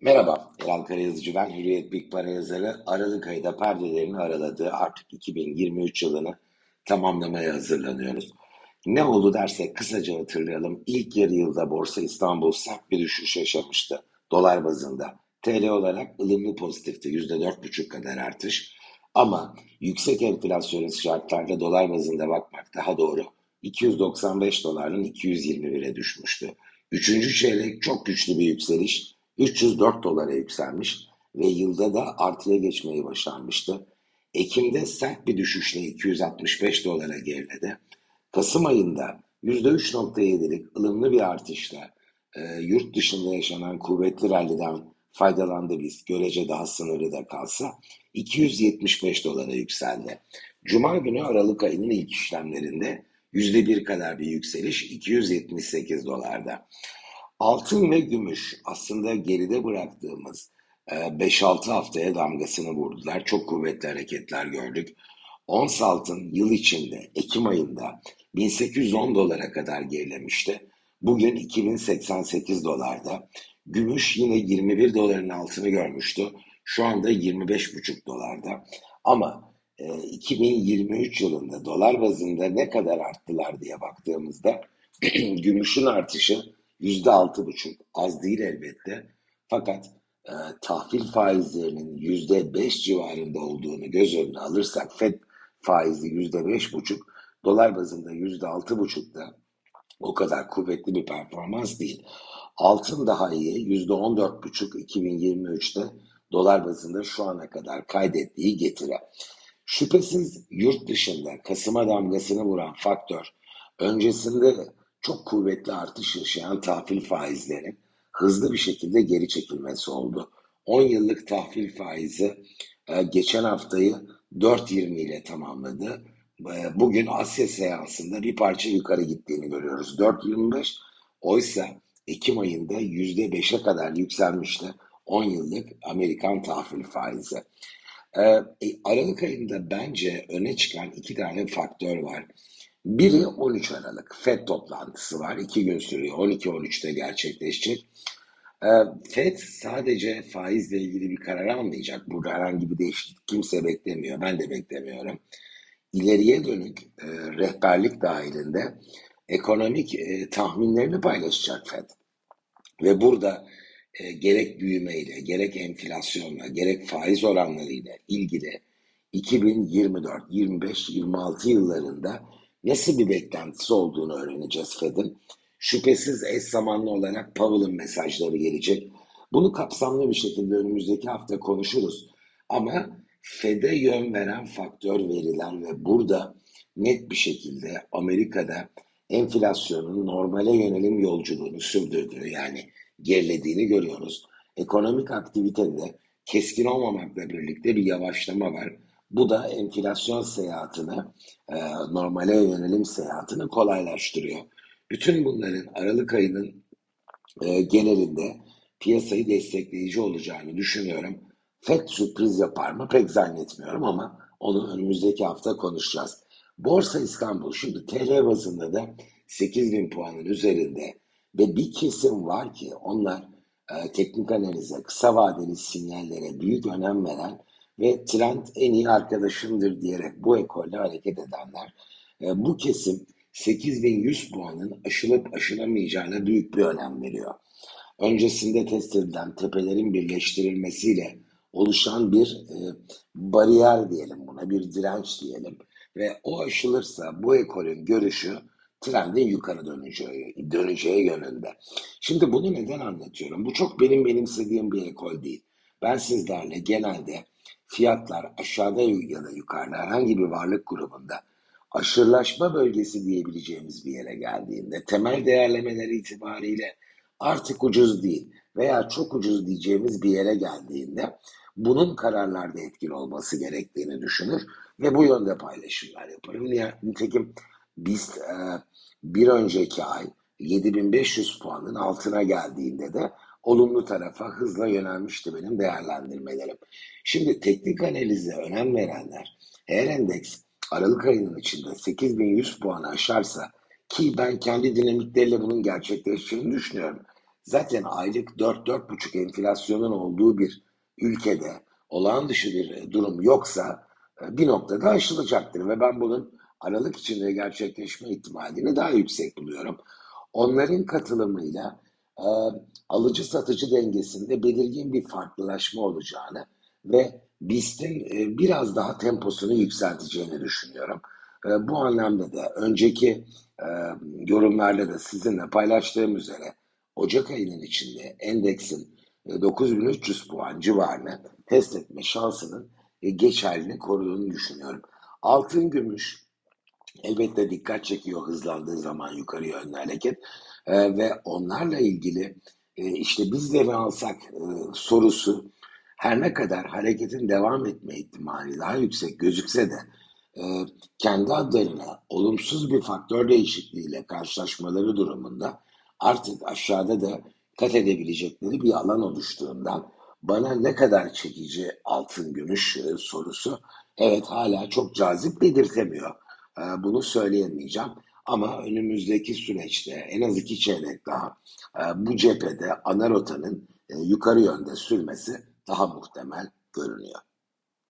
Merhaba, Eren Karayazıcı ben, Hürriyet Big Para yazarı. Aralık ayında perdelerini araladığı artık 2023 yılını tamamlamaya hazırlanıyoruz. Ne oldu dersek kısaca hatırlayalım. İlk yarı yılda Borsa İstanbul sert bir düşüş yaşamıştı. Dolar bazında. TL olarak ılımlı pozitifti. %4,5 kadar artış. Ama yüksek enflasyon şartlarda dolar bazında bakmak daha doğru. 295 doların 221'e düşmüştü. Üçüncü çeyrek çok güçlü bir yükseliş. 304 dolara yükselmiş ve yılda da artıya geçmeyi başarmıştı. Ekim'de sert bir düşüşle 265 dolara geriledi. Kasım ayında %3.7'lik ılımlı bir artışla e, yurt dışında yaşanan kuvvetli ralliden faydalandı biz. Görece daha sınırlı da kalsa 275 dolara yükseldi. Cuma günü Aralık ayının ilk işlemlerinde %1 kadar bir yükseliş 278 dolarda. Altın ve gümüş aslında geride bıraktığımız 5-6 e, haftaya damgasını vurdular. Çok kuvvetli hareketler gördük. Ons altın yıl içinde Ekim ayında 1810 dolara kadar gerilemişti. Bugün 2088 dolarda. Gümüş yine 21 doların altını görmüştü. Şu anda 25,5 dolarda. Ama 2023 e, yılında dolar bazında ne kadar arttılar diye baktığımızda gümüşün artışı yüzde altı buçuk az değil elbette. Fakat e, tahvil faizlerinin yüzde beş civarında olduğunu göz önüne alırsak FED faizi yüzde beş buçuk, dolar bazında yüzde altı buçukta o kadar kuvvetli bir performans değil. Altın daha iyi yüzde on dört buçuk 2023'te dolar bazında şu ana kadar kaydettiği getire. Şüphesiz yurt dışında Kasım'a damgasını vuran faktör öncesinde çok kuvvetli artış yaşayan tahvil faizlerinin hızlı bir şekilde geri çekilmesi oldu. 10 yıllık tahvil faizi e, geçen haftayı 4.20 ile tamamladı. E, bugün Asya seansında bir parça yukarı gittiğini görüyoruz. 4.25 oysa Ekim ayında %5'e kadar yükselmişti 10 yıllık Amerikan tahvil faizi. E, Aralık ayında bence öne çıkan iki tane faktör var. Biri 13 Aralık FED toplantısı var. iki gün sürüyor. 12-13'te gerçekleşecek. Ee, FED sadece faizle ilgili bir karar almayacak. Burada herhangi bir değişiklik kimse beklemiyor. Ben de beklemiyorum. İleriye dönük e, rehberlik dahilinde ekonomik e, tahminlerini paylaşacak FED. Ve burada e, gerek büyümeyle, gerek enflasyonla, gerek faiz oranlarıyla ilgili 2024, 25, 26 yıllarında nasıl bir beklentisi olduğunu öğreneceğiz Fed'in. Şüphesiz eş zamanlı olarak Powell'ın mesajları gelecek. Bunu kapsamlı bir şekilde önümüzdeki hafta konuşuruz. Ama Fed'e yön veren faktör verilen ve burada net bir şekilde Amerika'da enflasyonun normale yönelim yolculuğunu sürdürdüğü yani gerilediğini görüyoruz. Ekonomik aktivitede keskin olmamakla birlikte bir yavaşlama var. Bu da enflasyon seyahatini, e, normale yönelim seyahatini kolaylaştırıyor. Bütün bunların Aralık ayının e, genelinde piyasayı destekleyici olacağını düşünüyorum. FED sürpriz yapar mı pek zannetmiyorum ama onu önümüzdeki hafta konuşacağız. Borsa İstanbul şimdi TL bazında da 8000 puanın üzerinde ve bir kesim var ki onlar e, teknik analize, kısa vadeli sinyallere büyük önem veren ve trend en iyi arkadaşımdır diyerek bu ekolle hareket edenler e, bu kesim 8100 puanın aşılıp aşılamayacağına büyük bir önem veriyor. Öncesinde test edilen tepelerin birleştirilmesiyle oluşan bir e, bariyer diyelim buna, bir direnç diyelim. Ve o aşılırsa bu ekolün görüşü trendin yukarı döneceği, döneceği yönünde. Şimdi bunu neden anlatıyorum? Bu çok benim benimsediğim bir ekol değil. Ben sizlerle genelde fiyatlar aşağıda ya da yukarıda herhangi bir varlık grubunda aşırılaşma bölgesi diyebileceğimiz bir yere geldiğinde temel değerlemeler itibariyle artık ucuz değil veya çok ucuz diyeceğimiz bir yere geldiğinde bunun kararlarda etkili olması gerektiğini düşünür ve bu yönde paylaşımlar yaparım. Nitekim biz e, bir önceki ay 7500 puanın altına geldiğinde de olumlu tarafa hızla yönelmişti benim değerlendirmelerim. Şimdi teknik analize önem verenler eğer endeks Aralık ayının içinde 8100 puanı aşarsa ki ben kendi dinamikleriyle bunun gerçekleşeceğini düşünüyorum. zaten aylık 4-4,5 enflasyonun olduğu bir ülkede olağan dışı bir durum yoksa e, bir noktada aşılacaktır ve ben bunun Aralık içinde gerçekleşme ihtimalini daha yüksek buluyorum. Onların katılımıyla alıcı satıcı dengesinde belirgin bir farklılaşma olacağını ve BIST'in biraz daha temposunu yükselteceğini düşünüyorum. Bu anlamda da önceki e, yorumlarla da sizinle paylaştığım üzere Ocak ayının içinde endeksin e, 9300 puan civarını test etme şansının e, geçerliliğini koruduğunu düşünüyorum. Altın gümüş elbette dikkat çekiyor hızlandığı zaman yukarı yönlü hareket e, ve onlarla ilgili e, işte biz de mi alsak e, sorusu her ne kadar hareketin devam etme ihtimali daha yüksek gözükse de e, kendi adlarına olumsuz bir faktör değişikliğiyle karşılaşmaları durumunda artık aşağıda da kat edebilecekleri bir alan oluştuğundan bana ne kadar çekici altın gümüş e, sorusu evet hala çok cazip belirtemiyor. E, bunu söyleyemeyeceğim. Ama önümüzdeki süreçte en az iki çeyrek daha e, bu cephede ana rotanın e, yukarı yönde sürmesi daha muhtemel görünüyor.